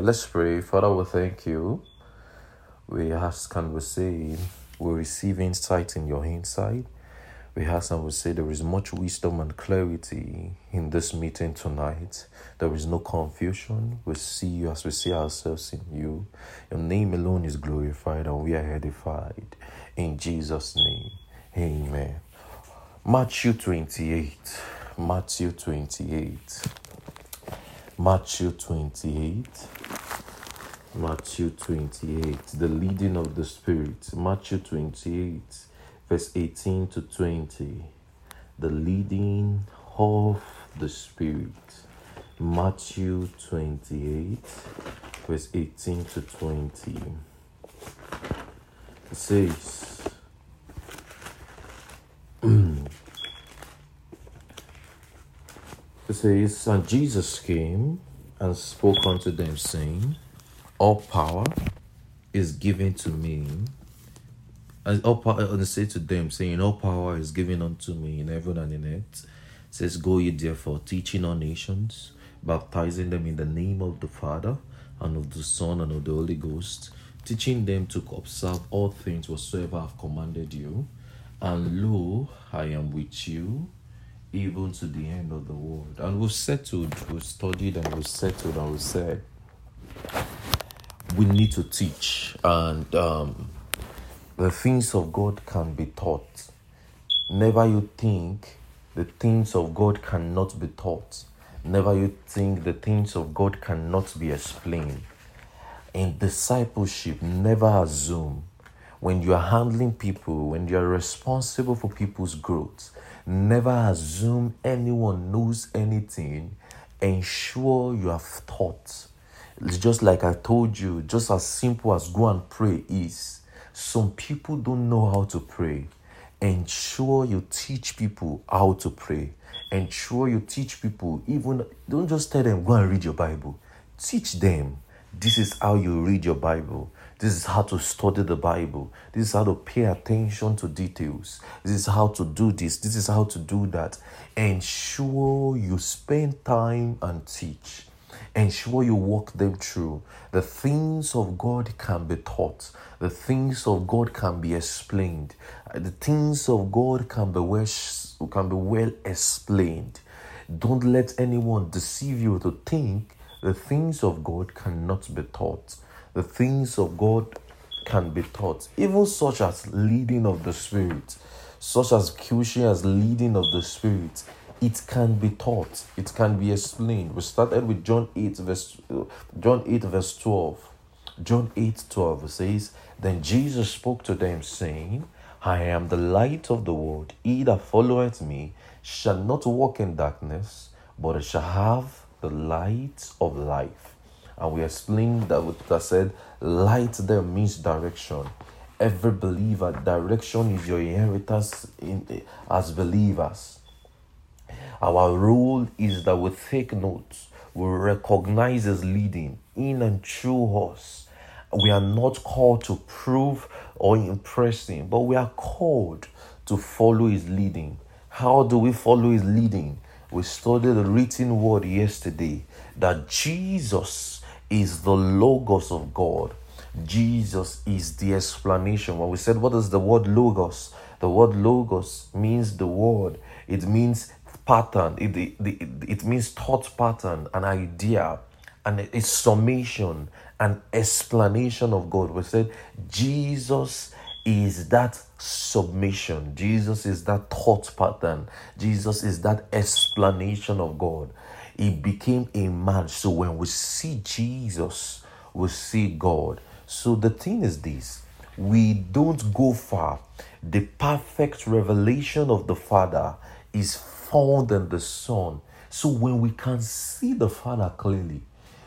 let's pray. Father, we thank you. We ask and we say, we receive insight in your insight. We ask and we say there is much wisdom and clarity in this meeting tonight. There is no confusion. We see you as we see ourselves in you. Your name alone is glorified and we are edified. In Jesus' name, amen. Matthew 28. Matthew 28. Matthew 28. Matthew 28. The leading of the Spirit. Matthew 28, verse 18 to 20. The leading of the Spirit. Matthew 28, verse 18 to 20. It says, It says, And Jesus came and spoke unto them, saying, All power is given to me. And all power, and say to them, saying, All power is given unto me in heaven and in earth. Says, Go ye therefore, teaching all nations, baptizing them in the name of the Father, and of the Son, and of the Holy Ghost, teaching them to observe all things whatsoever I have commanded you. And lo, I am with you even to the end of the world. And we've settled, we've studied, and we've settled, and we've said we need to teach, and um, the things of God can be taught. Never you think the things of God cannot be taught. Never you think the things of God cannot be explained. In discipleship, never assume when you are handling people, when you are responsible for people's growth, never assume anyone knows anything. Ensure you have taught. It's just like I told you, just as simple as go and pray is. Some people don't know how to pray. Ensure you teach people how to pray. Ensure you teach people, even don't just tell them, go and read your Bible. Teach them. This is how you read your Bible. This is how to study the Bible. This is how to pay attention to details. This is how to do this. This is how to do that. Ensure you spend time and teach. Ensure you walk them through. The things of God can be taught. The things of God can be explained. Uh, the things of God can be well, can be well explained. Don't let anyone deceive you to think the things of God cannot be taught. The things of God can be taught, even such as leading of the Spirit, such as Kusha as leading of the Spirit. It can be taught. It can be explained. We started with John 8 verse John 8 verse 12. John 8 12 says, Then Jesus spoke to them, saying, I am the light of the world. He that followeth me shall not walk in darkness, but shall have the light of life. And we explained that what I said, light there means direction. Every believer, direction is your inheritance in, as believers. Our role is that we take notes, we recognize His leading in and through us. We are not called to prove or impress Him, but we are called to follow His leading. How do we follow His leading? We studied the written word yesterday that Jesus is the Logos of God. Jesus is the explanation. When we said, What is the word Logos? The word Logos means the word, it means pattern, it, it, it, it means thought pattern, an idea, and a summation, an explanation of God. We said, Jesus is that submission. Jesus is that thought pattern. Jesus is that explanation of God. He became a man. So when we see Jesus, we see God. So the thing is this we don't go far. The perfect revelation of the Father is found in the Son. So when we can see the Father clearly,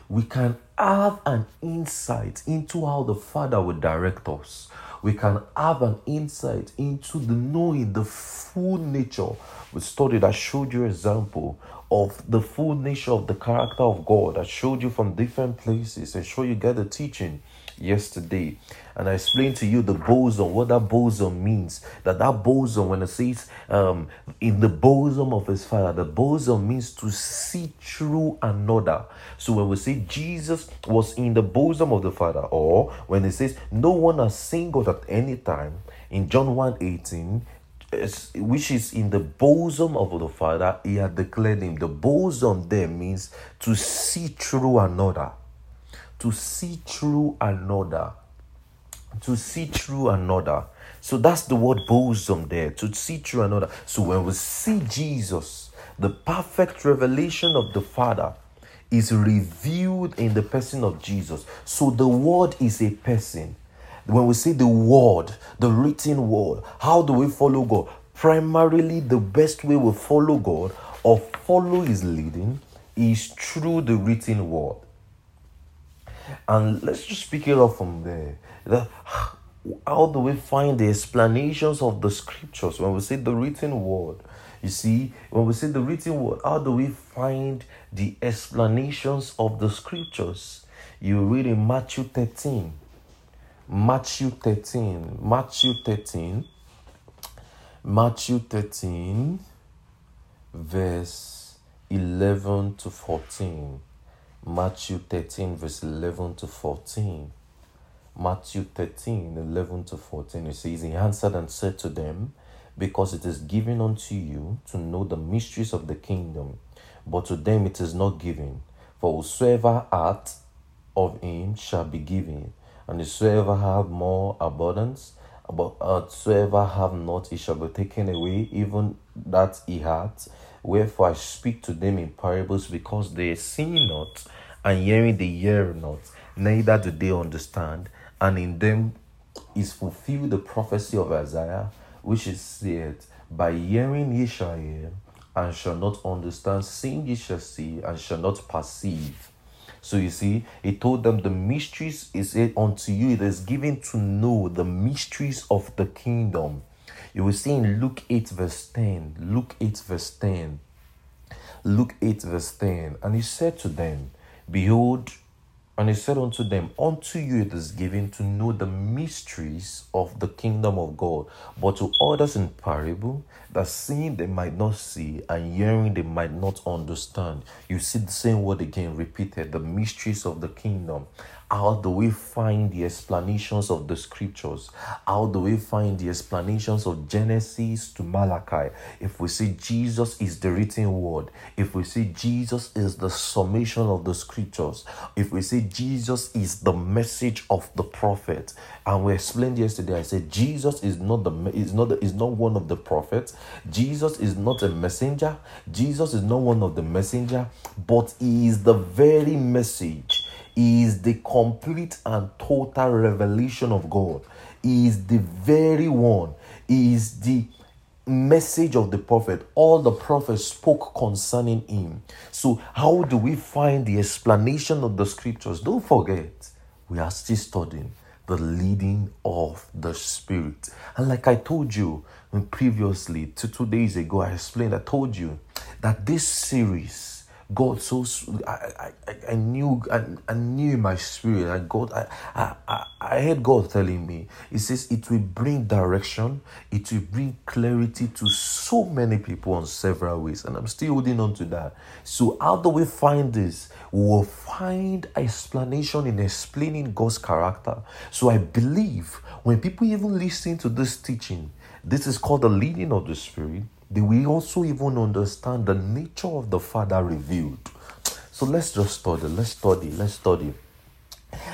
we can have an insight into how the Father will direct us. We can have an insight into the knowing the full nature. We studied, I showed you example of the full nature of the character of God. I showed you from different places and show you get the teaching yesterday and I explained to you the bosom, what that bosom means. That that bosom, when it says um, in the bosom of his father, the bosom means to see through another. So when we say Jesus was in the bosom of the father, or when it says no one has seen God at any time, in John 1 18, which is in the bosom of the Father, he had declared him. The bosom there means to see through another. To see through another to see through another. So that's the word bosom there, to see through another. So when we see Jesus, the perfect revelation of the Father is revealed in the person of Jesus. So the word is a person. When we say the word, the written word, how do we follow God? Primarily, the best way we follow God or follow his leading is through the written word. And let's just pick it up from there. How do we find the explanations of the scriptures when we say the written word? You see, when we say the written word, how do we find the explanations of the scriptures? You read in Matthew 13. Matthew 13. Matthew 13. Matthew 13, verse 11 to 14. Matthew 13, verse 11 to 14. Matthew 13, 11 to 14, it says, He answered and said to them, Because it is given unto you to know the mysteries of the kingdom, but to them it is not given. For whosoever hath of him shall be given, and whosoever have more abundance, but whosoever have not, it shall be taken away, even that he hath. Wherefore I speak to them in parables, because they see not, and hearing they hear not, neither do they understand and in them is fulfilled the prophecy of Isaiah, which is said, By hearing ye shall hear, and shall not understand, seeing ye shall see, and shall not perceive. So you see, he told them the mysteries is it unto you, it is given to know the mysteries of the kingdom. You will see in Luke 8, verse 10. Luke 8, verse 10. Luke 8, verse 10. And he said to them, Behold, and he said unto them, Unto you it is given to know the mysteries of the kingdom of God, but to others in parable, that seeing they might not see, and hearing they might not understand. You see the same word again repeated the mysteries of the kingdom. How do we find the explanations of the scriptures? How do we find the explanations of Genesis to Malachi? If we see Jesus is the written word, if we see Jesus is the summation of the scriptures, if we see Jesus is the message of the prophet, and we explained yesterday, I said Jesus is not the is not the, is not one of the prophets. Jesus is not a messenger. Jesus is not one of the messenger, but he is the very message He is the complete and total revelation of God. He is the very one. He is the message of the prophet. All the prophets spoke concerning him. So, how do we find the explanation of the scriptures? Don't forget, we are still studying the leading of the Spirit. And like I told you previously, two, two days ago, I explained, I told you that this series God so I, I, I knew I, I knew my spirit I God I, I I heard God telling me He says it will bring direction it will bring clarity to so many people on several ways and I'm still holding on to that. So how do we find this? We will find explanation in explaining God's character. So I believe when people even listen to this teaching this is called the leading of the spirit they will also even understand the nature of the Father revealed. So let's just study, let's study, let's study.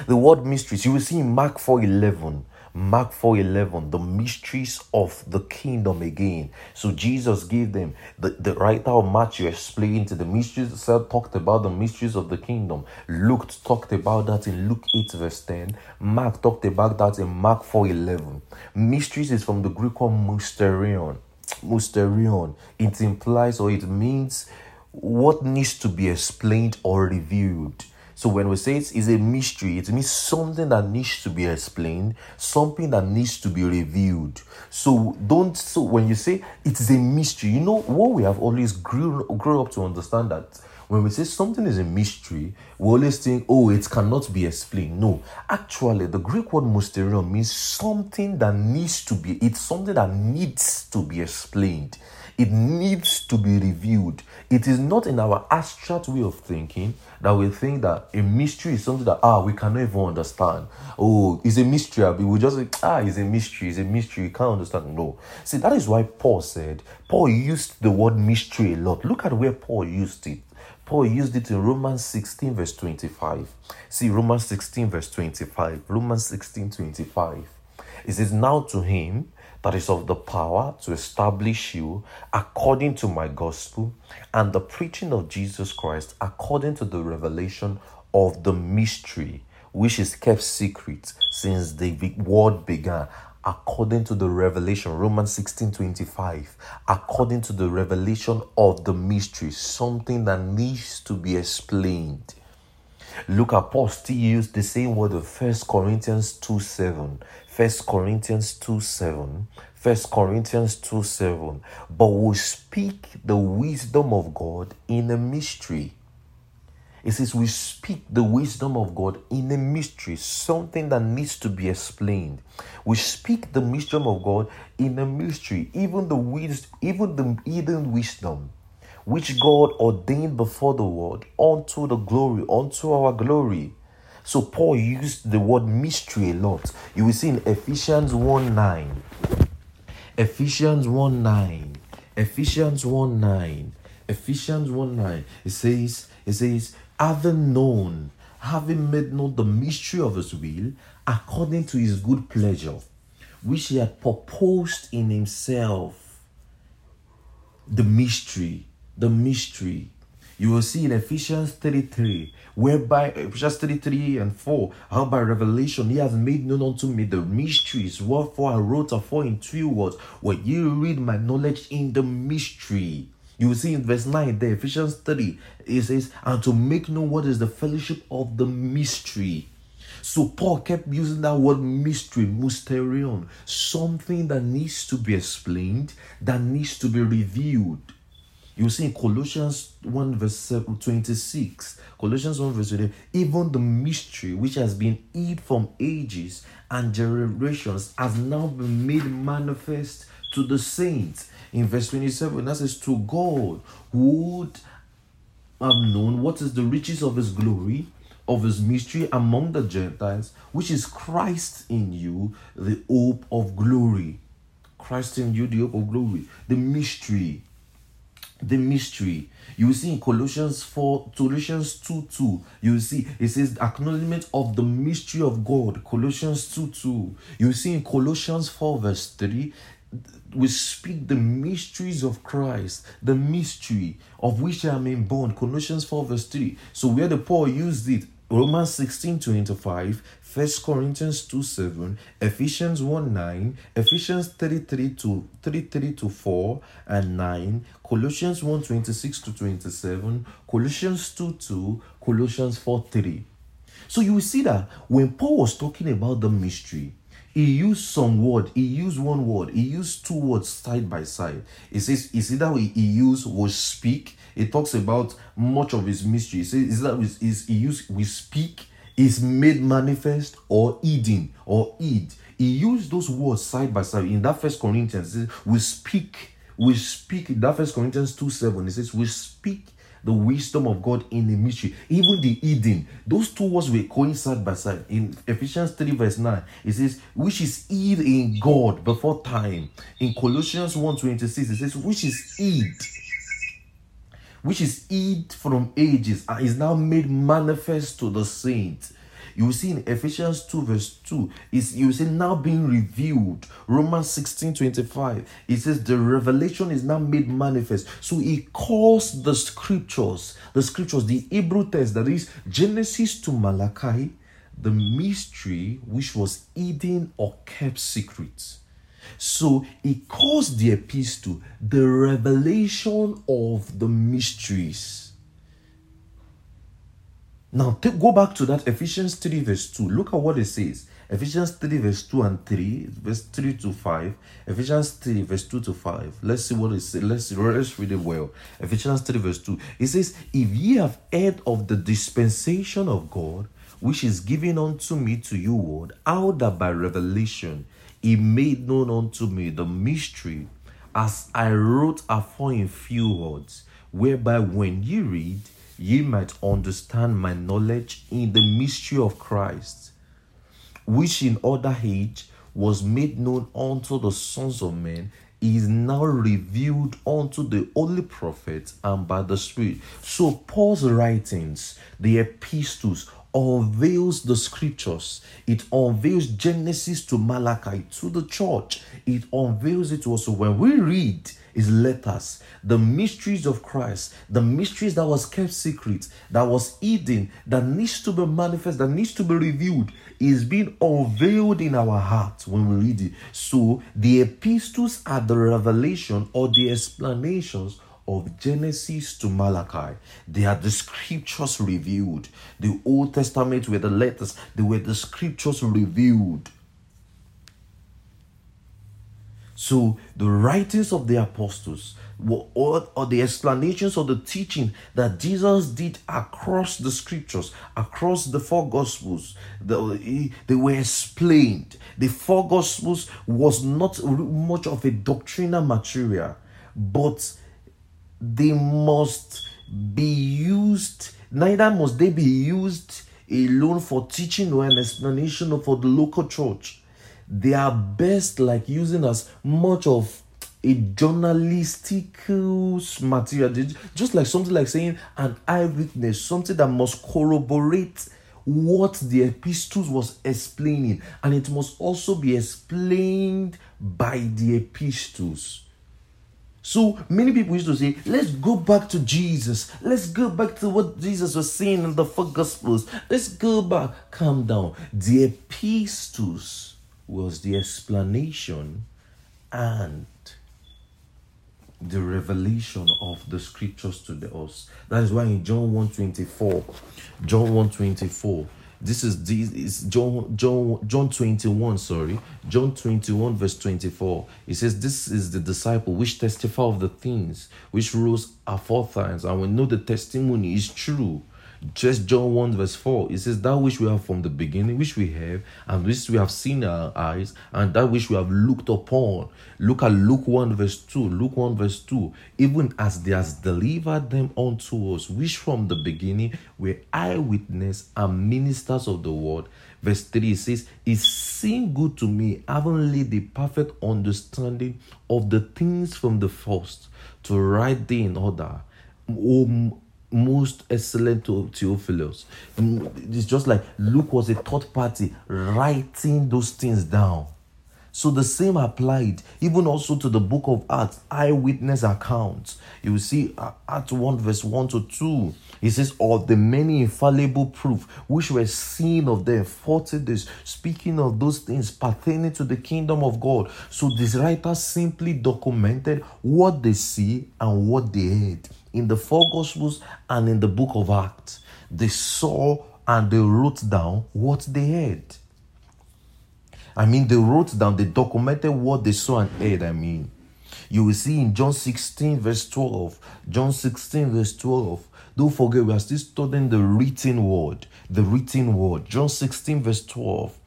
The word mysteries, you will see in Mark 4:11. Mark 4:11, the mysteries of the kingdom again. So Jesus gave them the, the writer of Matthew explained to the mysteries itself talked about the mysteries of the kingdom. Luke talked about that in Luke 8, verse 10. Mark talked about that in Mark 4:11. Mysteries is from the Greek word mysterion mysterion. It implies or it means what needs to be explained or revealed. So when we say it is a mystery, it means something that needs to be explained, something that needs to be revealed. So don't so when you say it is a mystery, you know what we have always grew, grew up to understand that when we say something is a mystery, we always think, oh, it cannot be explained. No, actually, the Greek word mysterion means something that needs to be, it's something that needs to be explained. It needs to be revealed. It is not in our abstract way of thinking that we think that a mystery is something that ah we cannot even understand. Oh, it's a mystery. We just ah, it's a mystery, it's a mystery, you can't understand. No. See, that is why Paul said, Paul used the word mystery a lot. Look at where Paul used it. Paul used it in Romans 16, verse 25. See, Romans 16, verse 25. Romans 16, 25. It says, Now to him that is of the power to establish you according to my gospel and the preaching of Jesus Christ according to the revelation of the mystery which is kept secret since the world began according to the revelation romans 16 25 according to the revelation of the mystery something that needs to be explained. Look at paul still used the same word of first corinthians 2 7 first corinthians 2 7 first corinthians 2 7 but we speak the wisdom of god in a mystery it says we speak the wisdom of God in a mystery, something that needs to be explained. We speak the wisdom of God in a mystery, even the wisdom, even the hidden wisdom, which God ordained before the world, unto the glory, unto our glory. So Paul used the word mystery a lot. You will see in Ephesians 1 9. Ephesians 1 9. Ephesians 1 9. Ephesians 1 9. It says, it says, having known, having made known the mystery of his will, according to his good pleasure, which he had proposed in himself. The mystery, the mystery. You will see in Ephesians 33, whereby Ephesians 33 and 4, how by revelation he has made known unto me the mysteries, wherefore I wrote afore in three words, when you read my knowledge in the mystery you will see in verse 9 there, Ephesians 3, it says, and to make known what is the fellowship of the mystery. So Paul kept using that word mystery, mysterion, something that needs to be explained, that needs to be revealed. You see in Colossians 1 verse 26, Colossians 1 verse 20, even the mystery which has been hid from ages and generations has now been made manifest to the saints in verse 27, that says, To God who would have known what is the riches of his glory, of his mystery among the Gentiles, which is Christ in you, the hope of glory. Christ in you, the hope of glory. The mystery. The mystery. You see in Colossians 4, Colossians 2 2, you see it says acknowledgement of the mystery of God. Colossians 2 2. You see in Colossians 4, verse 3, we speak the mysteries of Christ, the mystery of which I am born. Colossians 4, verse 3. So, where the Paul used it, Romans 16 25, 1 Corinthians 2 7, Ephesians 1 9, Ephesians 33 to 33 to 4 and 9, Colossians 1 26 to 27, Colossians 2 2, Colossians 4 3. So you will see that when Paul was talking about the mystery, he used some word he used one word he used two words side by side. He says is it that he used was speak. It talks about much of his mystery. He says is that is he used we speak. Is made manifest or eating or eat he used those words side by side. In that first corinthians we speak we speak. In that first corinthians 2 7 it says we speak the wisdom of God in the mystery, even the Eden. Those two words were going side by side. In Ephesians 3, verse 9, it says, which is hid in God before time. In Colossians 1 26, it says, which is hid which is hid from ages and is now made manifest to the saints. You will see in Ephesians 2, verse 2, is you see now being revealed. Romans 16 25. It says the revelation is now made manifest. So he calls the scriptures, the scriptures, the Hebrew text that is Genesis to Malachi, the mystery which was hidden or kept secret. So he calls the epistle the revelation of the mysteries Now go back to that Ephesians 3 verse 2. Look at what it says. Ephesians 3 verse 2 and 3, verse 3 to 5. Ephesians 3 verse 2 to 5. Let's see what it says. Let's, let's read it well. Ephesians 3 verse 2. It says, If ye have heard of the dispensation of God, which is given unto me to you, word, how that by revelation he made known unto me the mystery, as I wrote afore in few words, whereby when ye read, ye might understand my knowledge in the mystery of Christ, which in other age was made known unto the sons of men, is now revealed unto the holy prophets and by the Spirit. So Paul's writings, the epistles, unveils the scriptures. It unveils Genesis to Malachi to the church. It unveils it also when we read his letters, the mysteries of Christ, the mysteries that was kept secret, that was hidden, that needs to be manifest, that needs to be revealed, is being unveiled in our hearts when we read it. So the epistles are the revelation or the explanations of Genesis to Malachi. They are the scriptures revealed. The Old Testament were the letters, they were the scriptures revealed. So the writings of the apostles were all or the explanations of the teaching that Jesus did across the scriptures, across the four gospels, the, they were explained. The four gospels was not much of a doctrinal material, but they must be used, neither must they be used alone for teaching or an explanation for the local church. They are best like using as much of a journalistic material, just like something like saying an eyewitness, something that must corroborate what the epistles was explaining, and it must also be explained by the epistles. So many people used to say, let's go back to Jesus. Let's go back to what Jesus was saying in the four gospels. Let's go back. Calm down. The epistles was the explanation and the revelation of the scriptures to the us. That is why in John 124, John 124, this is this is John John John 21, sorry. John 21, verse 24. It says, This is the disciple which testify of the things which rose aforetime, and we know the testimony is true. Just John 1 verse 4, it says, That which we have from the beginning, which we have, and which we have seen our eyes, and that which we have looked upon. Look at Luke 1 verse 2. Luke 1 verse 2. Even as they has delivered them unto us, which from the beginning were eyewitness and ministers of the word. Verse 3 says, It seemed good to me, having laid the perfect understanding of the things from the first, to write thee in order. O most excellent to Theophilus. It's just like Luke was a third party writing those things down. So the same applied even also to the book of Acts, eyewitness accounts. You see uh, Acts 1 verse 1 to 2. He says, of the many infallible proof which were seen of them 40 days, speaking of those things pertaining to the kingdom of God. So these writers simply documented what they see and what they heard in the four gospels and in the book of Acts. They saw and they wrote down what they heard. I mean, they wrote down, they documented what they saw and heard. I mean, you will see in John 16, verse 12. John 16, verse 12. Don't forget, we are still studying the written word. The written word. John 16, verse 12.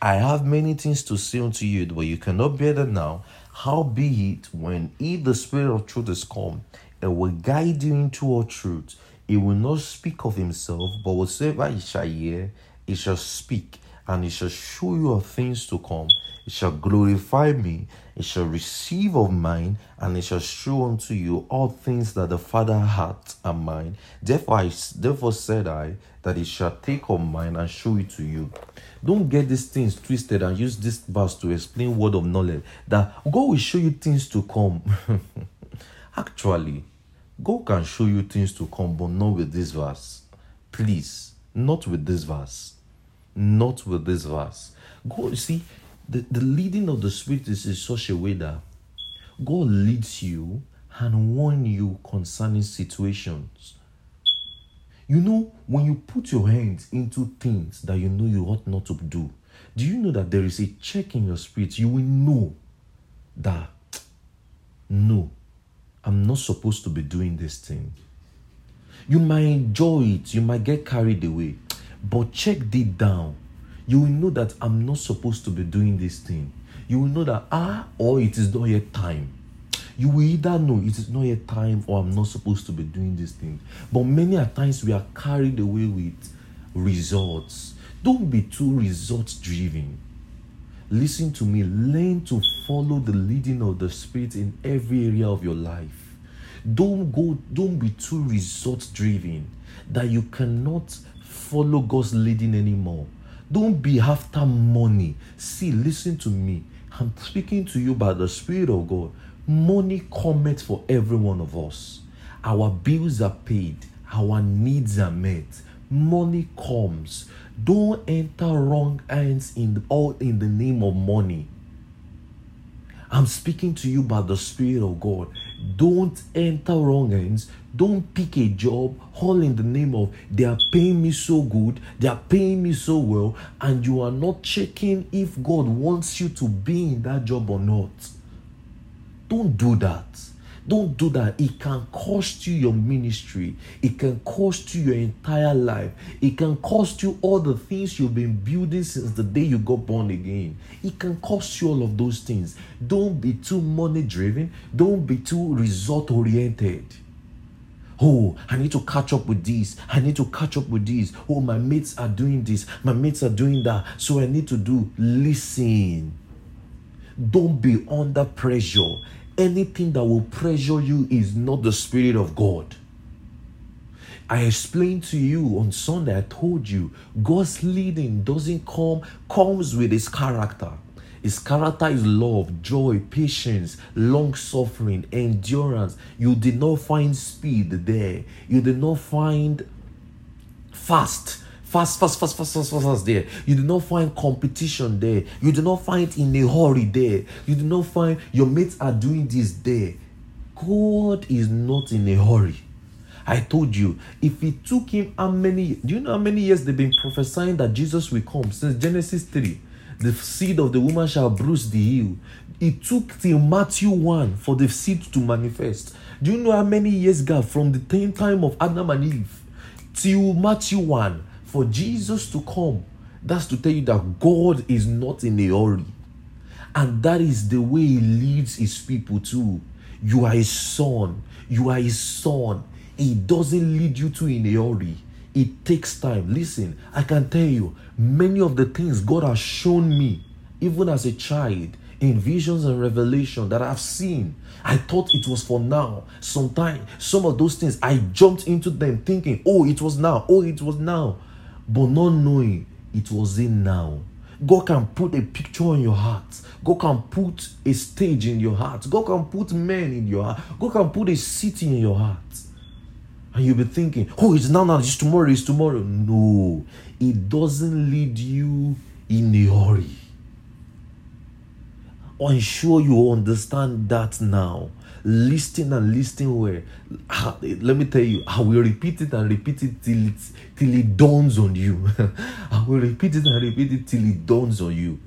I have many things to say unto you, but you cannot bear them now. How be it when he, the Spirit of truth, is come, and will guide you into all truth. He will not speak of himself, but whatsoever he shall hear, he shall speak, and he shall show you of things to come. He shall glorify me, he shall receive of mine, and he shall show unto you all things that the Father hath are mine. Therefore, I, therefore said I, that he shall take of mine and show it to you. Don't get these things twisted and use this verse to explain word of knowledge that God will show you things to come. Actually, God can show you things to come, but not with this verse. Please, not with this verse. Not with this verse. God, see, the, the leading of the Spirit is in such a way that God leads you and warn you concerning situations. You know, when you put your hands into things that you know you ought not to do, do you know that there is a check in your spirit? You will know that, no, I'm not supposed to be doing this thing. You might enjoy it, you might get carried away, but check deep down. You will know that I'm not supposed to be doing this thing. You will know that, ah, or it is not yet time you will either know it is not yet time or I'm not supposed to be doing this thing. But many a times we are carried away with results. Don't be too results driven. Listen to me. Learn to follow the leading of the Spirit in every area of your life. Don't go, don't be too results driven that you cannot follow God's leading anymore. Don't be after money. See, listen to me. I'm speaking to you by the Spirit of God. Money cometh for every one of us. Our bills are paid, our needs are met. Money comes. Don't enter wrong hands in the, all in the name of money. I'm speaking to you by the Spirit of God. Don't enter wrong hands. Don't pick a job all in the name of they are paying me so good, they are paying me so well, and you are not checking if God wants you to be in that job or not. Don't do that. Don't do that. It can cost you your ministry. It can cost you your entire life. It can cost you all the things you've been building since the day you got born again. It can cost you all of those things. Don't be too money driven. Don't be too result oriented. Oh, I need to catch up with this. I need to catch up with this. Oh, my mates are doing this. My mates are doing that. So I need to do. Listen. Don't be under pressure. Anything that will pressure you is not the Spirit of God. I explained to you on Sunday, I told you, God's leading doesn't come, comes with his character. His character is love, joy, patience, long suffering, endurance. You did not find speed there. You did not find fast fast, fast, fast, fast, fast, fast, fast there. You do not find competition there. You do not find in a hurry there. You do not find your mates are doing this there. God is not in a hurry. I told you, if it took him how many, do you know how many years they've been prophesying that Jesus will come? Since Genesis 3, the seed of the woman shall bruise the heel. It took till Matthew 1 for the seed to manifest. Do you know how many years gap from the time of Adam and Eve till Matthew 1? For Jesus to come, that's to tell you that God is not in a hurry. And that is the way He leads His people too. You are His son. You are His son. He doesn't lead you to in a hurry. It takes time. Listen, I can tell you, many of the things God has shown me, even as a child, in visions and revelation that I've seen. I thought it was for now. Sometimes, some of those things, I jumped into them thinking, oh, it was now. Oh, it was now but not knowing it was in now. God can put a picture in your heart. God can put a stage in your heart. God can put men in your heart. God can put a city in your heart. And you'll be thinking, oh, it's now, now, it's tomorrow, it's tomorrow. No, it doesn't lead you in a hurry. I'm sure you understand that now listen and listen well. Ah, let me tell you, I will repeat it and repeat it till it till it dawns on you. I will repeat it and repeat it till it dawns on you.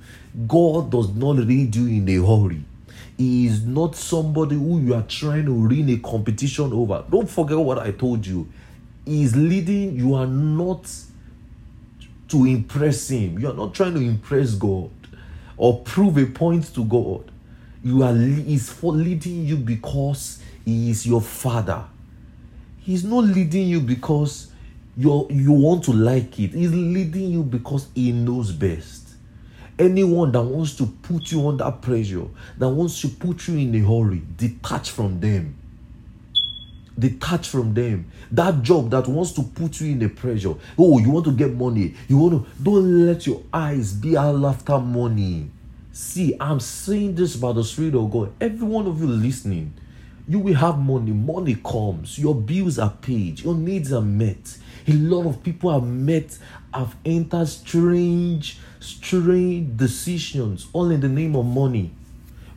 God does not lead you in a hurry. He is not somebody who you are trying to win a competition over. Don't forget what I told you. He is leading, you are not to impress him. You are not trying to impress God or prove a point to God you are is for leading you because he is your father. He's not leading you because you you want to like it. He's leading you because he knows best. Anyone that wants to put you under pressure, that wants to put you in a hurry, detach from them. Detach from them. That job that wants to put you in a pressure. Oh, you want to get money. You want to don't let your eyes be all after money. See, I'm saying this by the Spirit of God. Every one of you listening, you will have money. Money comes. Your bills are paid. Your needs are met. A lot of people have met, have entered strange, strange decisions, all in the name of money.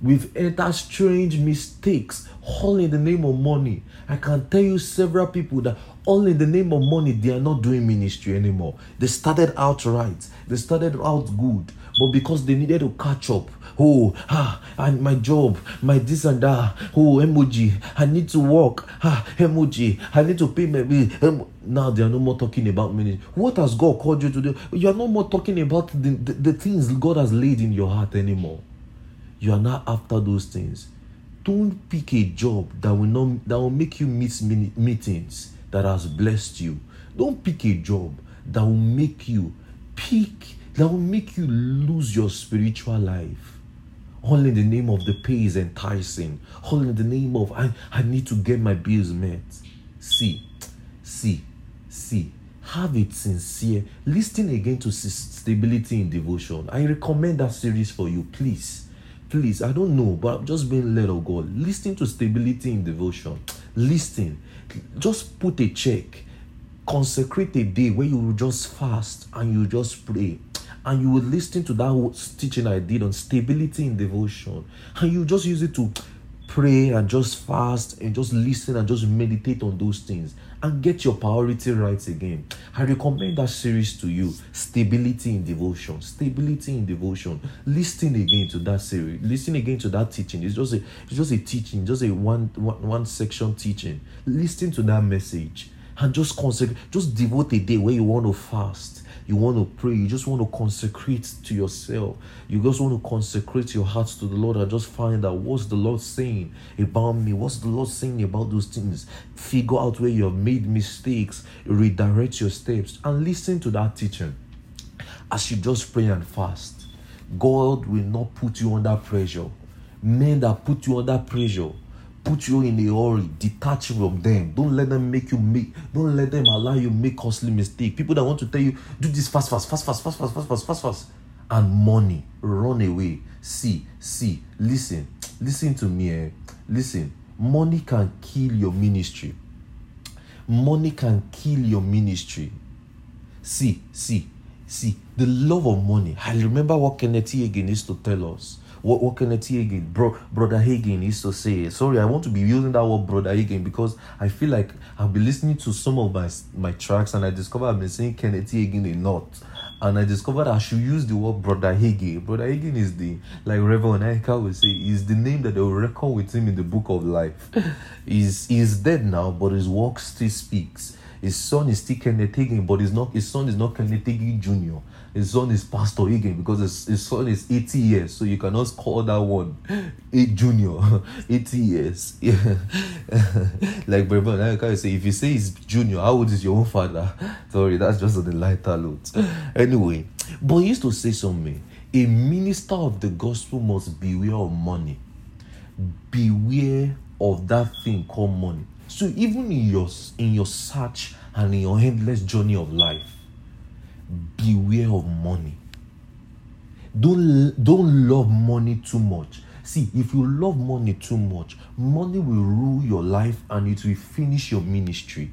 We've entered strange mistakes, all in the name of money. I can tell you several people that all in the name of money, they are not doing ministry anymore. They started out right, they started out good, but because they needed to catch up, oh, ah, and my job, my this and that, oh, emoji, I need to work, ah, emoji, I need to pay my bill. Now they are no more talking about ministry. What has God called you to do? You are no more talking about the, the, the things God has laid in your heart anymore. You are not after those things. Don't pick a job that will not that will make you miss meetings that has blessed you. Don't pick a job that will make you pick that will make you lose your spiritual life. All in the name of the pay is enticing. All in the name of I, I need to get my bills met. See, see, see. Have it sincere. Listen again to stability in devotion. I recommend that series for you, please. Please, I don't know, but I'm just being led of God. Listen to stability in devotion. Listen. Just put a check. Consecrate a day where you just fast and you just pray and you will listen to that teaching I did on stability in devotion, and you just use it to pray and just fast and just listen and just meditate on those things and get your priority right again. I recommend that series to you Stability in Devotion. Stability in Devotion. Listen again to that series. Listen again to that teaching. It's just a it's just a teaching, just a one one, one section teaching. Listen to that message and just consecrate, just devote a day where you want to fast you want to pray, you just want to consecrate to yourself. You just want to consecrate your heart to the Lord and just find out what's the Lord saying about me, what's the Lord saying about those things. Figure out where you have made mistakes, redirect your steps, and listen to that teaching as you just pray and fast. God will not put you under pressure. Men that put you under pressure put you in a hurry, detach from them. Don't let them make you make, don't let them allow you make costly mistake. People that want to tell you, do this fast, fast, fast, fast, fast, fast, fast, fast, fast, fast. And money, run away. See, see, listen, listen to me. Eh? Listen, money can kill your ministry. Money can kill your ministry. See, see, see, the love of money. I remember what Kenneth Hagin used to tell us what, what can I tell again? Bro, Brother Hagin used to say, sorry, I want to be using that word Brother Hagin because I feel like I've been listening to some of my my tracks and I discovered I've been saying Kenneth Hagin a lot. And I discovered I should use the word Brother Hagin. Brother Hagin is the, like Reverend Aika would say, is the name that they will record with him in the book of life. he's, he's dead now, but his work still speaks. His son is still Kenneth Hagin, but his, not, his son is not Kenneth Hagin Jr his son is Pastor Hagin because his, his son is 80 years, so you cannot call that one a junior, 80 years. Yeah. like Brother I can say, if you say he's junior, how old is your own father? Sorry, that's just on the lighter note. Anyway, but he used to say something. A minister of the gospel must beware of money. Beware of that thing called money. So even in your in your search and in your endless journey of life, beware of money. Don't, don't love money too much. See, if you love money too much, money will rule your life and it will finish your ministry.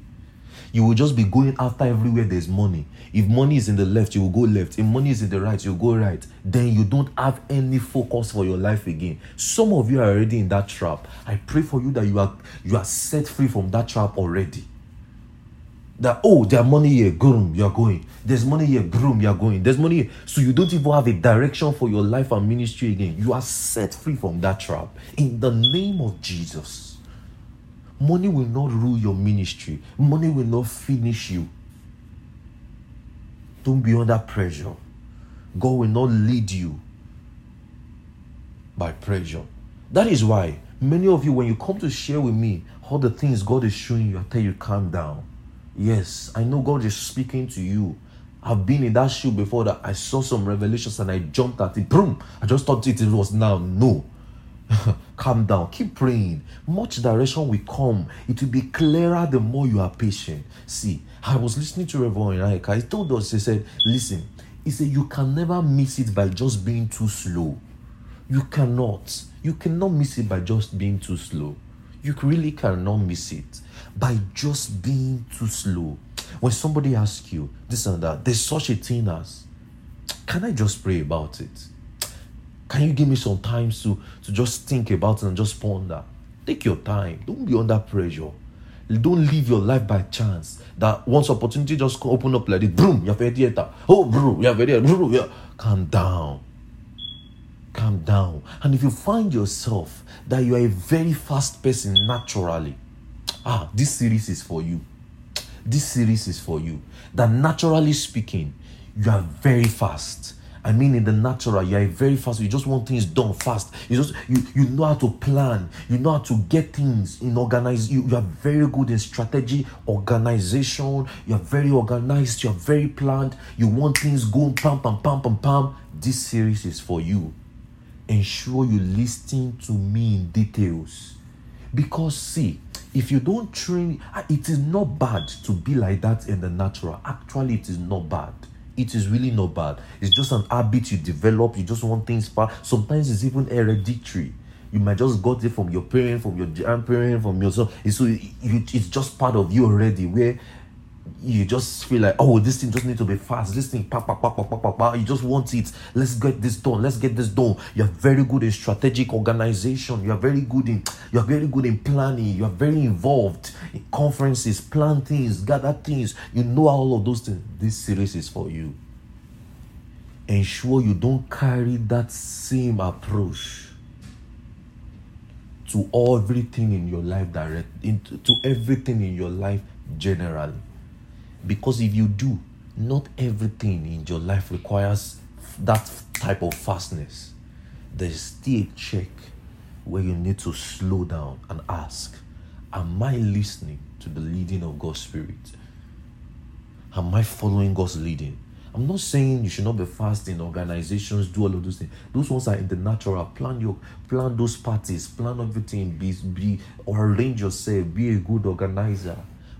You will just be going after everywhere there's money. If money is in the left, you will go left. If money is in the right, you will go right. Then you don't have any focus for your life again. Some of you are already in that trap. I pray for you that you are you are set free from that trap already that oh there's money here groom you're going. There's money here groom you're going. There's money here. so you don't even have a direction for your life and ministry again. You are set free from that trap. In the name of jesus money will not rule your ministry. Money will not finish you. Don't be under pressure. God will not lead you by pressure. That is why many of you when you come to share with me all the things god is showing you i tell you calm down Yes, I know God is speaking to you. I've been in that shoe before that I saw some revelations and I jumped at it. Boom! I just thought it was now. No. Calm down. Keep praying. Much direction will come. It will be clearer the more you are patient. See, I was listening to Reverend Ike. He told us, he said, listen, he said, you can never miss it by just being too slow. You cannot. You cannot miss it by just being too slow. You really cannot miss it by just being too slow. When somebody asks you this and that, there's such a thing as, can I just pray about it? Can you give me some time to, to just think about it and just ponder? Take your time. Don't be under pressure. Don't live your life by chance. That once opportunity just open up like this, boom, you have a theater. Oh, bro, you have a theater. Bro, yeah. Calm down. Calm down. And if you find yourself that you are a very fast person naturally, ah, this series is for you. This series is for you. That naturally speaking, you are very fast I mean, in the natural, you are very fast. You just want things done fast. You just you you know how to plan. You know how to get things in organize. You, you are very good in strategy, organization. You are very organized. You are very planned. You want things going pam pam pam pam pam. This series is for you. Ensure you listen to me in details, because see, if you don't train, ah, it is not bad to be like that in the natural. Actually, it is not bad it is really not bad. It's just an habit you develop. You just want things fast. Sometimes it's even hereditary. You might just got it from your parent, from your grandparent, from yourself. So it, it's just part of you already. Where you just feel like, oh, this thing just need to be fast. This thing, pa, pa, pa, pa, pa, pa, pa. You just want it. Let's get this done. Let's get this done. You're very good in strategic organization. You're very good in you're very good in planning. You're very involved in conferences, plan things, gather things. You know all of those things. This series is for you. Ensure you don't carry that same approach to everything in your life direct into to everything in your life generally because if you do, not everything in your life requires that type of fastness. There's still a check where you need to slow down and ask Am I listening to the leading of God's Spirit? Am I following God's leading? I'm not saying you should not be fast in organizations, do all of those things. Those ones are in the natural. Plan your plan those parties, plan everything, be, be or arrange yourself, be a good organizer.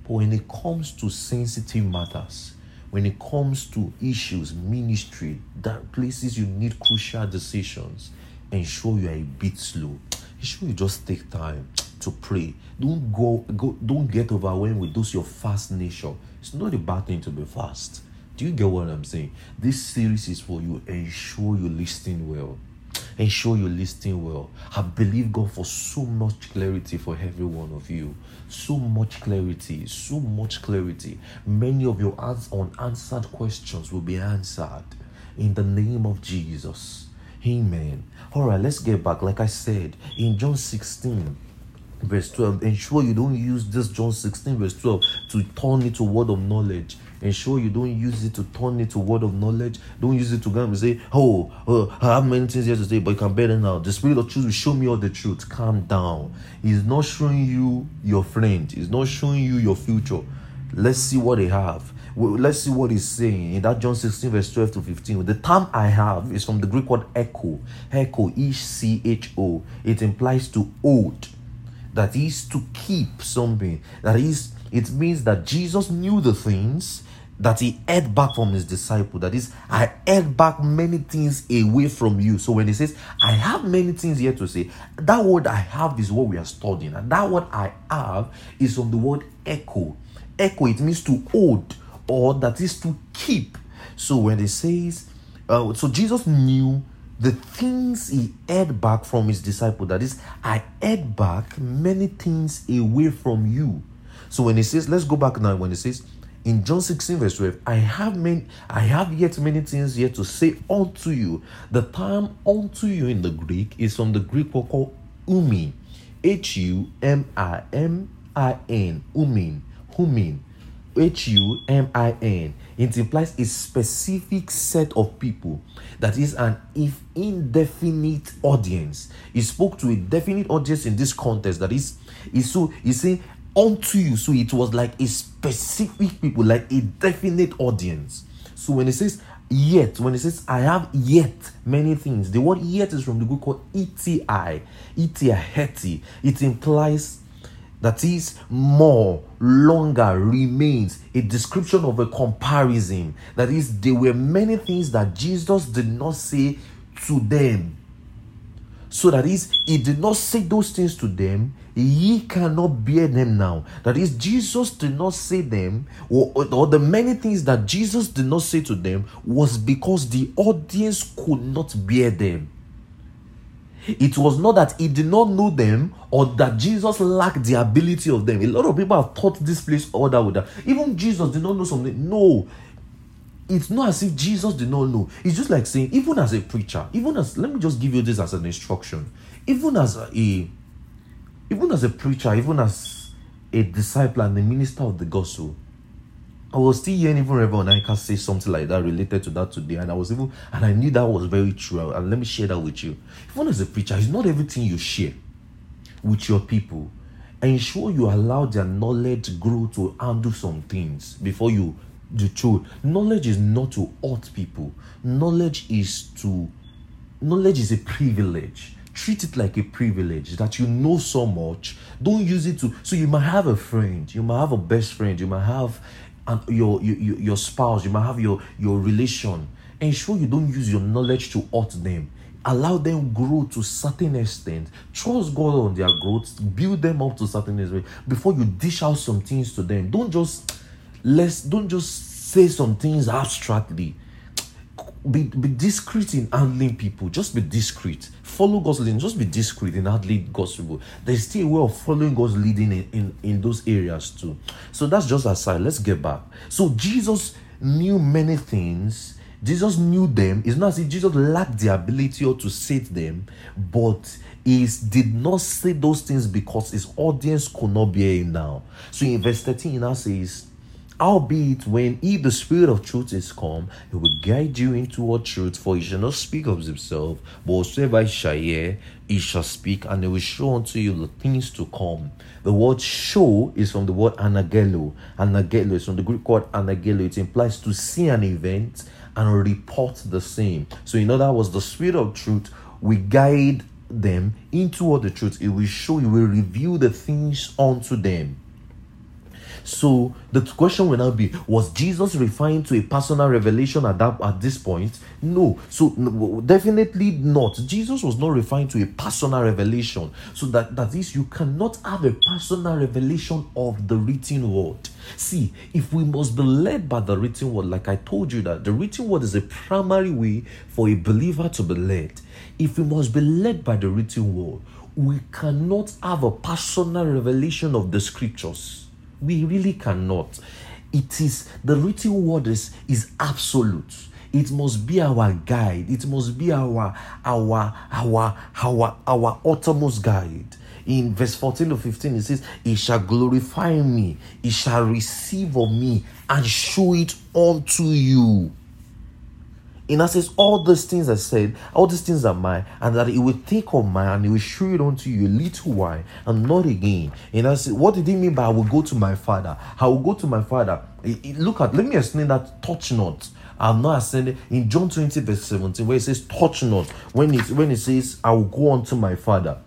But when it comes to sensitive matters, when it comes to issues, ministry, that places you need crucial decisions, ensure you are a bit slow. Ensure you just take time to pray. Don't go, go don't get overwhelmed with those your fast nature. It's not a bad thing to be fast. Do you get what I'm saying? This series is for you. Ensure you're listening well. Ensure you're listening well. I believe God for so much clarity for every one of you so much clarity, so much clarity. Many of your unanswered questions will be answered in the name of Jesus. Amen. All right, let's get back. Like I said, in John 16, verse 12, ensure you don't use this John 16, verse 12 to turn it to word of knowledge Ensure you don't use it to turn it to word of knowledge. Don't use it to go and say, oh, oh, I have many things here to say, but you can better now. The spirit of truth will show me all the truth. Calm down. He's not showing you your friend. He's not showing you your future. Let's see what they have. Let's see what he's saying in that John 16, verse 12 to 15. The term I have is from the Greek word echo. Echo, E C H O. It implies to hold. That is to keep something. That is, it means that Jesus knew the things that he held back from his disciple. That is, I held back many things away from you. So when he says, I have many things here to say, that word I have is what we are studying. And that word I have is from the word echo. Echo, it means to hold or that is to keep. So when he says, uh, so Jesus knew the things he held back from his disciple. That is, I held back many things away from you. So when he says, let's go back now, when he says, in John 16, verse 12, I have many, I have yet many things yet to say unto you. The term unto you in the Greek is from the Greek word called umin. H-U-M-I-M-I-N. Umin. Humin. H-U-M-I-N. It implies a specific set of people that is an if indefinite audience. He spoke to a definite audience in this context. That is, is so he's saying unto you. So it was like a specific people, like a definite audience. So when it says yet, when it says I have yet many things, the word yet is from the Greek called eti, eti heti. It implies that is more, longer, remains, a description of a comparison. That is, there were many things that Jesus did not say to them so that is, he did not say those things to them, ye cannot bear them now. That is, Jesus did not say them, or, or the many things that Jesus did not say to them was because the audience could not bear them. It was not that he did not know them or that Jesus lacked the ability of them. A lot of people have taught this place all that with that. Even Jesus did not know something. No, it's not as if Jesus did not know. It's just like saying, even as a preacher, even as let me just give you this as an instruction, even as a even as a preacher, even as a disciple and a minister of the gospel, I was still hearing even Reverend Onaika say something like that related to that today, and I was even and I knew that was very true. And let me share that with you. Even as a preacher, it's not everything you share with your people. Ensure you allow their knowledge grow to handle some things before you the truth. Knowledge is not to hurt people. Knowledge is to knowledge is a privilege treat it like a privilege that you know so much. Don't use it to so you might have a friend you might have a best friend you might have and your, your your spouse you might have your your relation. Ensure you don't use your knowledge to hurt them. Allow them grow to certain extent. Trust god on their growth. Build them up to certain extent before you dish out some things to them. Don't just let's don't just say some things abstractly be, be discreet in handling people. Just be discreet. Follow God's leading. Just be discreet in handling God's people. There's still a way of following God's leading in, in, in those areas too. So that's just aside. Let's get back. So Jesus knew many things. Jesus knew them. It's not as if Jesus lacked the ability or to say them, but he did not say those things because his audience could not bear him now. So in verse 13, he now says, Albeit when he, the Spirit of truth, is come, he will guide you into all truth, for he shall not speak of himself, but whatsoever he shall hear, he shall speak, and he will show unto you the things to come. The word show is from the word anagelo. Anagelo is from the Greek word anagelo. It implies to see an event and report the same. So, in other words, the Spirit of truth will guide them into all the truth. It will show, it will reveal the things unto them. So the question will now be: Was Jesus referring to a personal revelation at that at this point? No. So no, definitely not. Jesus was not referring to a personal revelation. So that that is, you cannot have a personal revelation of the written word. See, if we must be led by the written word, like I told you that the written word is a primary way for a believer to be led. If we must be led by the written word, we cannot have a personal revelation of the scriptures we really cannot. It is the written word is, is absolute. It must be our guide. It must be our our our our our uttermost guide. In verse 14 to 15, it says, He shall glorify me, he shall receive of me and show it unto you. In essence, all these things I said, all these things are mine, and that it will take on mine and it will show it unto you a little while and not again. In essence, what did he mean by I will go to my father? I will go to my father. Look at, let me explain that touch not. I'm not ascending in John 20, verse 17, where it says, touch not. When it when it says, I will go unto my father.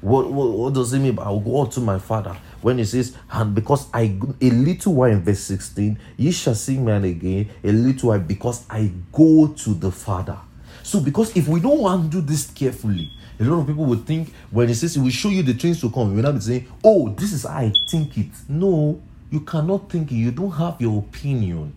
What, what, what does it mean? By I will go unto my father when he says, and because I a little while in verse 16, ye shall see me again, a little while, because I go to the Father. So, because if we don't do this carefully, a lot of people would think when he says he will show you the things to come, we will not be saying, Oh, this is how I think it. No, you cannot think it, you don't have your opinion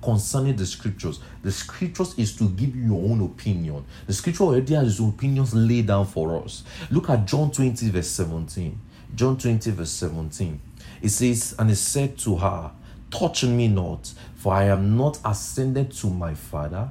concerning the scriptures. The scriptures is to give you your own opinion. The scripture already has opinions laid down for us. Look at John 20, verse 17. John 20, verse 17. It says, And he said to her, Touch me not, for I am not ascended to my Father,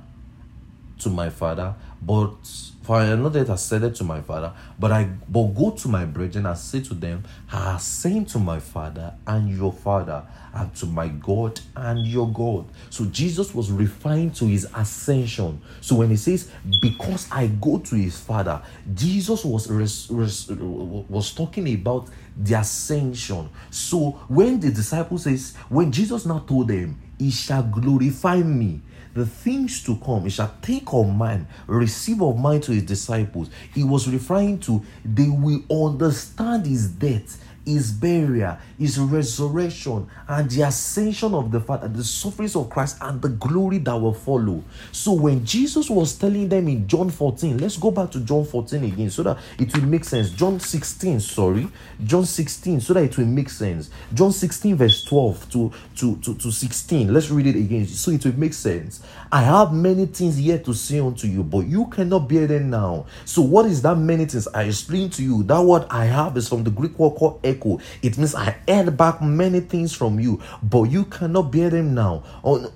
to my Father, but for I am not yet ascended to my Father, but I but go to my brethren and say to them, I ascend to my Father and your Father, and to my God and your God. So Jesus was referring to his ascension. So when he says, Because I go to his Father, Jesus was res, res, was talking about the ascension. So when the disciple says, when Jesus now told them, He shall glorify me the things to come, he shall take of mine, receive of mine to his disciples. He was referring to they will understand his death his burial, his resurrection, and the ascension of the Father, the sufferings of Christ, and the glory that will follow. So when Jesus was telling them in John 14, let's go back to John 14 again so that it will make sense. John 16, sorry, John 16, so that it will make sense. John 16, verse 12 to, to, to, to 16. Let's read it again so it will make sense. I have many things yet to say unto you, but you cannot bear them now. So, what is that many things? I explained to you that what I have is from the Greek word called echo. It means I held back many things from you, but you cannot bear them now. On,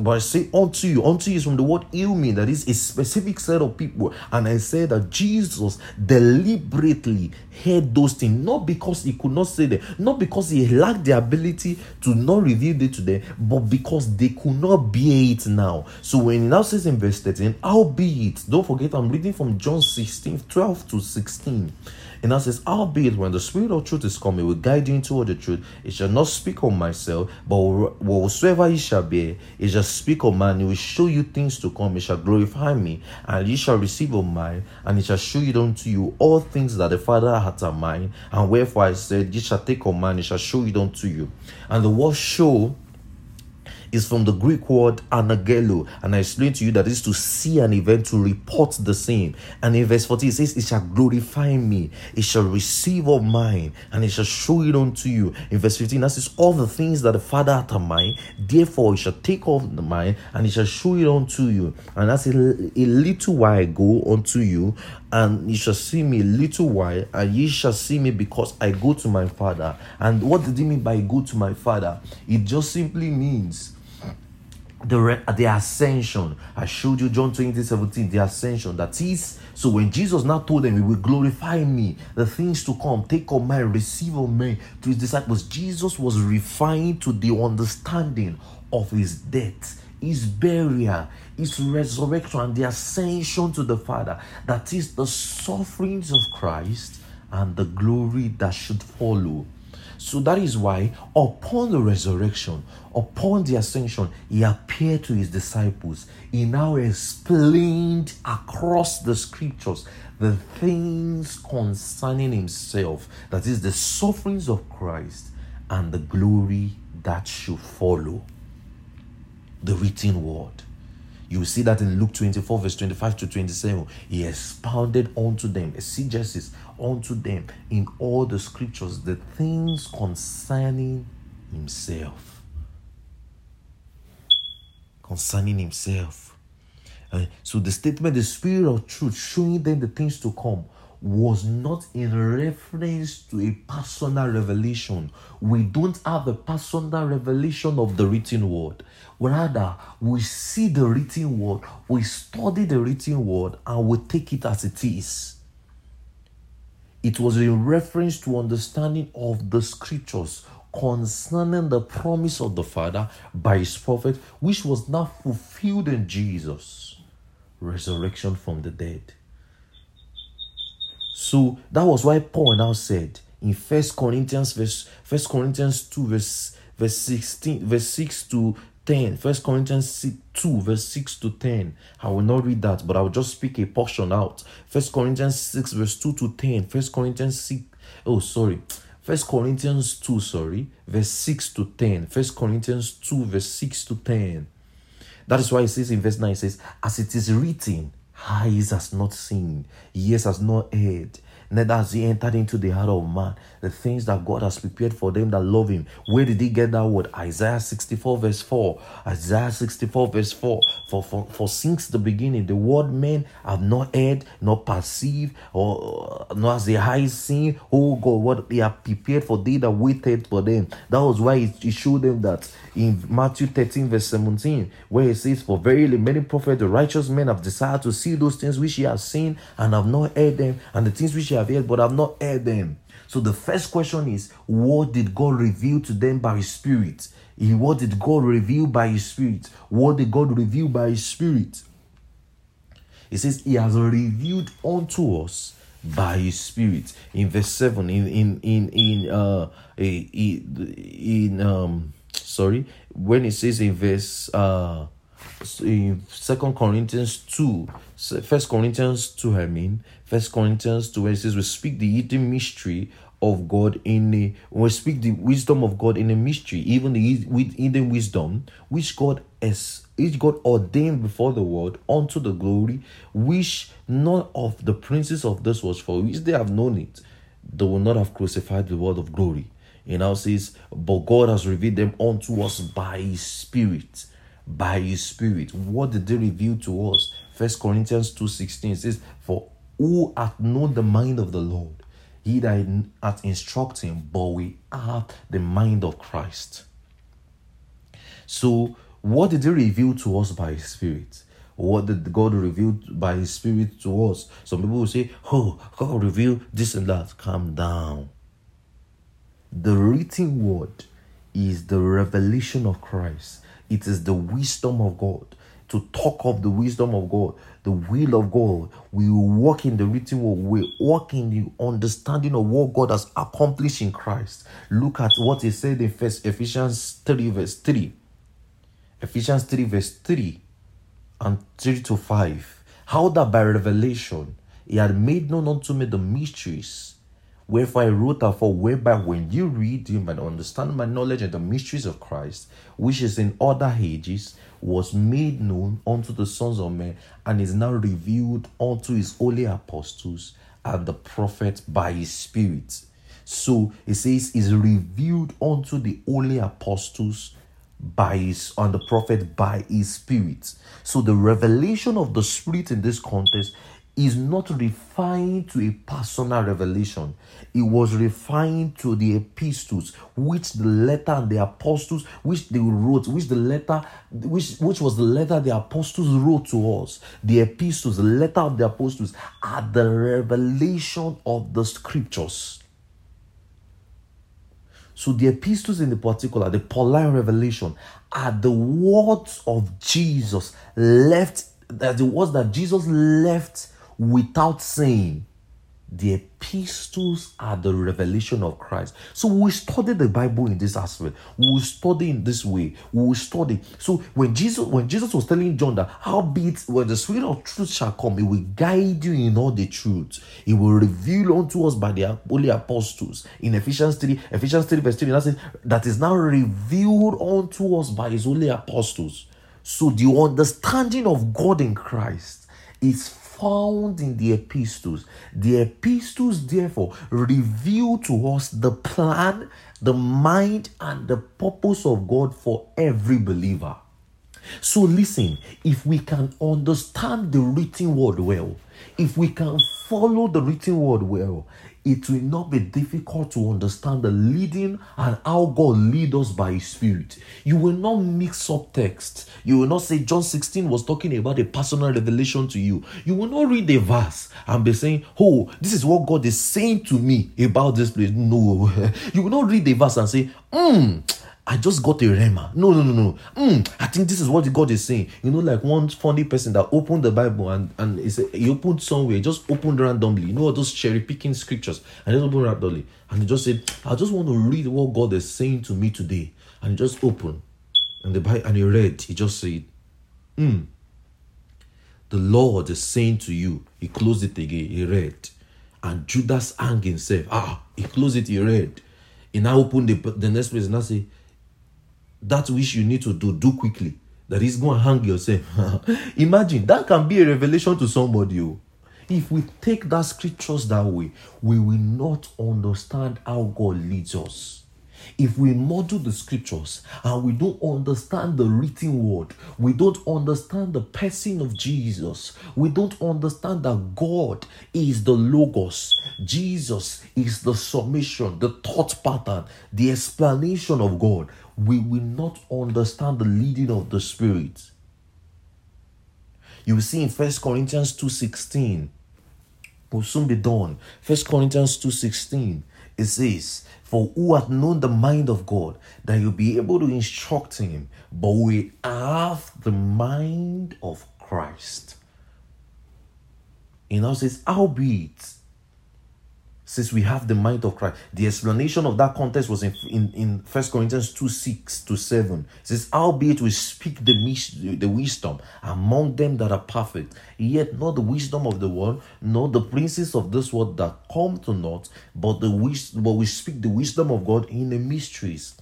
but I say unto you, unto you is from the word me that is a specific set of people. And I say that Jesus deliberately heard those things, not because he could not say them, not because he lacked the ability to not reveal it to them, but because they could not bear it now. So when he now says in verse 13, albeit, don't forget, I'm reading from John 16, 12 to 16. And now says, Albeit when the Spirit of truth is come, he will guide you into all the truth. He shall not speak on myself, but whatsoever he shall be, he shall speak of man. He will show you things to come. He shall glorify me, and ye shall receive of mine, and he shall show you unto you all things that the Father hath at mine. And wherefore I said, Ye shall take of mine, he shall show you unto you. And the word show is from the Greek word anagelo. And I explained to you that is to see an event, to report the same. And in verse 14, it says, It shall glorify me, it shall receive of mine, and it shall show it unto you. In verse 15, that says, All the things that the Father hath of mine, therefore it shall take of the mine, and it shall show it unto you. And that's a, a little while I go unto you, and you shall see me a little while, and ye shall see me because I go to my Father. And what did he mean by go to my Father? It just simply means the, uh, the ascension. I showed you John 20, 17, the ascension. That is, so when Jesus now told them, He will glorify me, the things to come, take on my receive on me to His disciples, Jesus was refined to the understanding of His death, His burial, His resurrection, and the ascension to the Father. That is the sufferings of Christ and the glory that should follow. So that is why, upon the resurrection, upon the ascension, he appeared to his disciples. He now explained across the scriptures the things concerning himself that is, the sufferings of Christ and the glory that should follow. The written word. You see that in Luke 24, verse 25 to 27. He expounded unto them, exegesis unto them in all the scriptures the things concerning himself. Concerning himself. Uh, so the statement, the spirit of truth, showing them the things to come, was not in reference to a personal revelation. We don't have a personal revelation of the written word. Rather, we see the written word, we study the written word, and we take it as it is. It was in reference to understanding of the scriptures concerning the promise of the Father by his prophet, which was now fulfilled in Jesus' resurrection from the dead. So that was why Paul now said in First Corinthians verse First Corinthians 2 verse verse 16 verse 6 to 10 first corinthians 2 verse 6 to 10 i will not read that but i will just speak a portion out. First corinthians 6 verse 2 to 10 first corinthians 6 oh sorry. First corinthians 2 sorry verse 6 to 10 first corinthians 2 verse 6 to 10 that is why it says in verse 9 it says as it is written eyes has not seen ears has not heard neither has he entered into the heart of man the things that God has prepared for them that love him. Where did he get that word? Isaiah 64, verse 4. Isaiah 64, verse 4. For, for, for since the beginning, the word men have not heard, not perceived, or uh, not as the eyes seen. Oh God, what they have prepared for thee that waited for them. That was why he showed them that in Matthew 13, verse 17, where he says, For verily many prophets, the righteous men have desired to see those things which ye have seen and have not heard them, and the things which ye have heard but have not heard them. So the first question is, what did God reveal to them by His Spirit? He what did God reveal by His Spirit? What did God reveal by His Spirit? He says, He has revealed unto us by His Spirit. In verse seven, in in in in uh in, in um sorry, when it says in verse uh in Second Corinthians 2, First Corinthians 2, I mean, First Corinthians 2, where it says, We speak the hidden mystery of God in a we speak the wisdom of God in a mystery, even the with hidden wisdom, which God has which God ordained before the world unto the glory, which none of the princes of this was for which they have known it, they will not have crucified the word of glory. It now says, But God has revealed them unto us by his spirit. By his spirit. What did they reveal to us? First Corinthians 2:16 says, who hath known the mind of the Lord? He that hath instructed him, but we have the mind of Christ. So, what did he reveal to us by his spirit? What did God reveal by his spirit to us? Some people will say, Oh, God revealed this and that. Calm down. The written word is the revelation of Christ. It is the wisdom of God. To talk of the wisdom of God, the will of God. We walk in the written word. We walk in the understanding of what God has accomplished in Christ. Look at what he said in First Ephesians 3, verse 3. Ephesians 3, verse 3 and 3 to 5. How that by revelation he had made known unto me the mysteries Wherefore I wrote for whereby when you read him and understand my knowledge and the mysteries of Christ, which is in other ages, was made known unto the sons of men, and is now revealed unto his holy apostles and the prophets by his spirit. So it says, is revealed unto the holy apostles by his and the prophet by his spirit. So the revelation of the spirit in this context is not refined to a personal revelation. It was refined to the epistles, which the letter and the apostles, which they wrote, which the letter, which, which was the letter the apostles wrote to us. The epistles, the letter of the apostles, are the revelation of the scriptures. So the epistles in the particular, the Pauline revelation, are the words of Jesus left, that the words that Jesus left without saying, the epistles are the revelation of Christ. So we study the Bible in this aspect. We study in this way. We study. So when Jesus, when Jesus was telling John that, howbeit when the Spirit of truth shall come, it will guide you in all the truth. It will reveal unto us by the holy apostles. In Ephesians 3, Ephesians 3, verse 3, that says that is now revealed unto us by his holy apostles. So the understanding of God in Christ is found in the epistles. The epistles, therefore, reveal to us the plan, the mind, and the purpose of God for every believer. So, listen, if we can understand the written word well, if we can follow the written word well, it will not be difficult to understand the leading and how God lead us by His Spirit. You will not mix up text. You will not say John 16 was talking about a personal revelation to you. You will not read the verse and be saying, Oh, this is what God is saying to me about this place. No. You will not read the verse and say, Hmm I just got a rhema. No, no, no, no. Mm, I think this is what God is saying. You know, like one funny person that opened the Bible and and he, said, he opened somewhere, just opened randomly. You know, those cherry picking scriptures, and just opened randomly, and he just said, "I just want to read what God is saying to me today." And he just opened, and the Bible, and he read. He just said, "Hmm." The Lord is saying to you. He closed it again. He read, and Judas hung himself. Ah, he closed it. He read. He now opened the the next place and I say that which you need to do, do quickly. That is going to hang yourself. Imagine that can be a revelation to somebody. Oh. If we take that scriptures that way, we will not understand how God leads us. If we model the scriptures and we don't understand the written word, we don't understand the person of Jesus, we don't understand that God is the Logos, Jesus is the summation, the thought pattern, the explanation of God, we will not understand the leading of the Spirit. You will see in First Corinthians 2.16, will soon be done. First Corinthians 2.16, it says, For who hath known the mind of God, that you'll be able to instruct him, but we have the mind of Christ. He now says, Howbeit, says we have the mind of Christ. The explanation of that context was in in, in 1 Corinthians 2 6 to 7. It says, Albeit we speak the, the wisdom among them that are perfect, yet not the wisdom of the world, nor the princes of this world that come to naught, but the wisdom, but we speak the wisdom of God in the mysteries,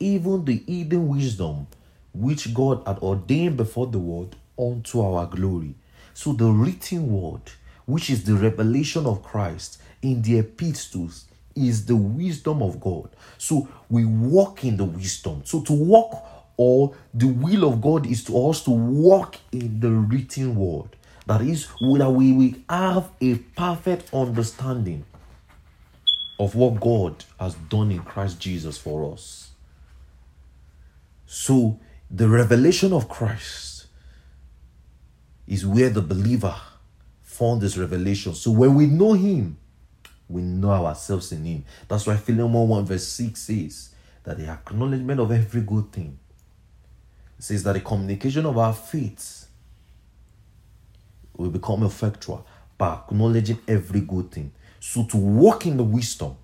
even the hidden wisdom which God had ordained before the world unto our glory. So the written word, which is the revelation of Christ in the epistles, is the wisdom of God. So we walk in the wisdom. So to walk or the will of God is to us to walk in the written word. That is, that we will have a perfect understanding of what God has done in Christ Jesus for us. So the revelation of Christ is where the believer found this revelation. So when we know Him, we know ourselves in Him. That's why Philemon 1 verse 6 says that the acknowledgement of every good thing says that the communication of our faith will become effectual by acknowledging every good thing. So to walk in the wisdom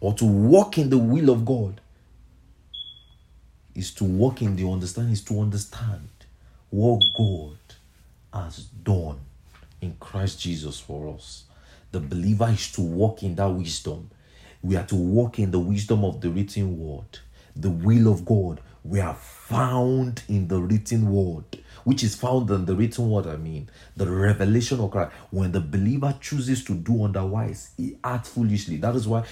or to walk in the will of God is to walk in the understanding, is to understand what God has done in Christ Jesus for us. The believer is to walk in that wisdom. We are to walk in the wisdom of the written word, the will of God. We are found in the written word which is found in the written word, I mean, the revelation of Christ. When the believer chooses to do otherwise, he acts foolishly. That is why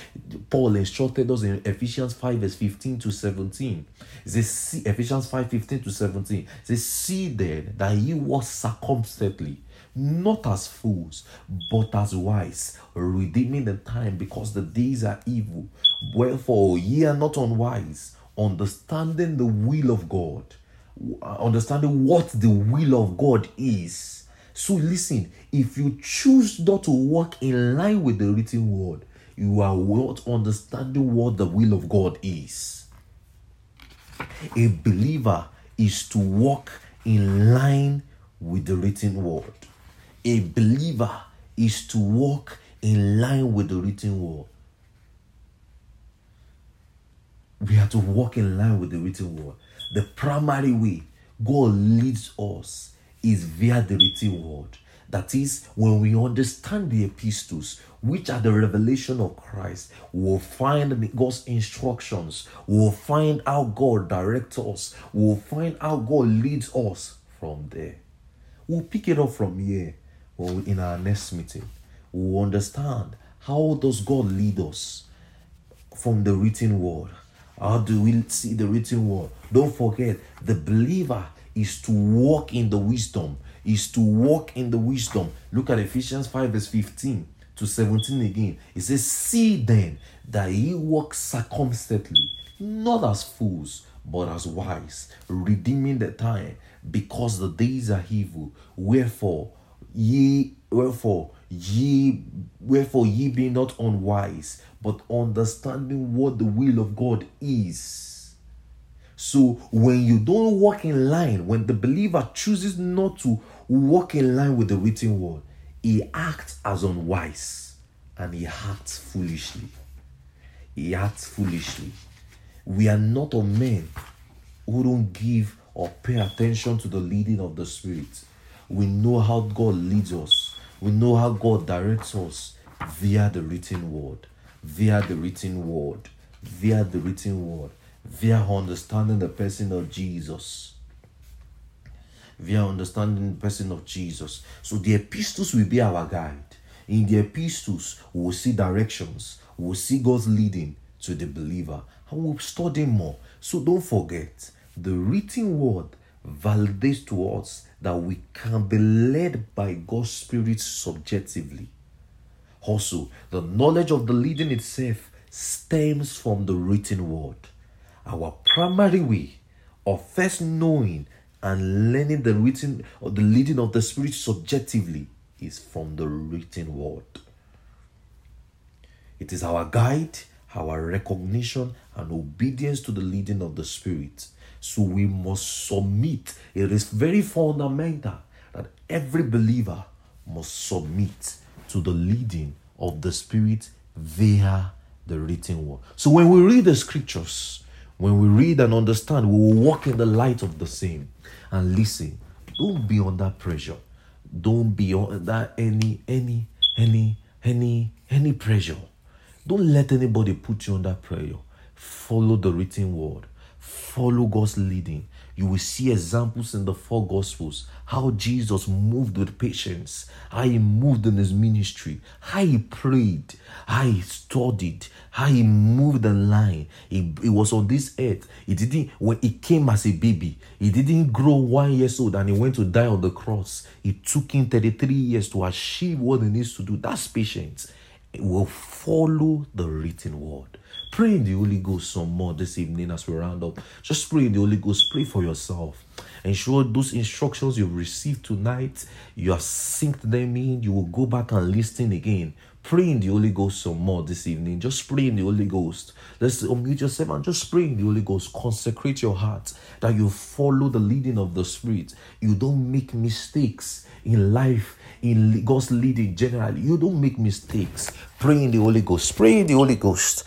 Paul instructed us in Ephesians 5, verse 15 to 17. It says, see, Ephesians 5, 15 to 17. It says, See then that he walk circumspectly, not as fools, but as wise, redeeming the time because the days are evil. Wherefore ye are not unwise, understanding the will of God understanding what the will of God is. So listen, if you choose not to walk in line with the written word, you are not understanding what the will of God is. A believer is to walk in line with the written word. A believer is to walk in line with the written word. We have to walk in line with the written word the primary way God leads us is via the written word. That is, when we understand the epistles, which are the revelation of Christ, we'll find God's instructions, we'll find how God directs us, we'll find how God leads us from there. We'll pick it up from here in our next meeting. We'll understand how does God lead us from the written word how do we see the written word? Don't forget, the believer is to walk in the wisdom, is to walk in the wisdom. Look at Ephesians 5, verse 15 to 17 again. It says, See then that ye walk circumspectly, not as fools, but as wise, redeeming the time, because the days are evil. Wherefore, ye wherefore ye wherefore ye be not unwise but understanding what the will of God is. So when you don't walk in line, when the believer chooses not to walk in line with the written word, he acts as unwise and he acts foolishly. He acts foolishly. We are not of men who don't give or pay attention to the leading of the Spirit. We know how God leads us, we know how God directs us via the written word via the written word, via the written word, via understanding the person of Jesus. Via understanding the person of Jesus. So the epistles will be our guide. In the epistles, we will see directions, we will see God's leading to the believer, and we'll study more. So don't forget, the written word validates to us that we can be led by God's Spirit subjectively. Also, the knowledge of the leading itself stems from the written word. Our primary way of first knowing and learning the written or the leading of the spirit subjectively is from the written word. It is our guide, our recognition, and obedience to the leading of the spirit. So we must submit. It is very fundamental that every believer must submit to the leading of the Spirit via the written word. So when we read the scriptures, when we read and understand, we will walk in the light of the same. And listen, don't be under pressure. Don't be under any, any, any, any, any pressure. Don't let anybody put you under pressure. Follow the written word. Follow God's leading you will see examples in the four gospels how Jesus moved with patience, how he moved in his ministry, how he prayed, how he studied, how he moved in line. He, he was on this earth. He didn't when he came as a baby, he didn't grow one years old and he went to die on the cross. It took him 33 years to achieve what he needs to do. That's patience. It will follow the written word. Pray in the Holy Ghost some more this evening as we round up. Just pray in the Holy Ghost. Pray for yourself. Ensure those instructions you've received tonight, you have synced them in. You will go back and listen again. Pray in the Holy Ghost some more this evening. Just pray in the Holy Ghost. Let's unmute yourself and just pray in the Holy Ghost. Consecrate your heart that you follow the leading of the Spirit. You don't make mistakes in life, in God's leading generally. You don't make mistakes. Pray in the Holy Ghost. Pray in the Holy Ghost.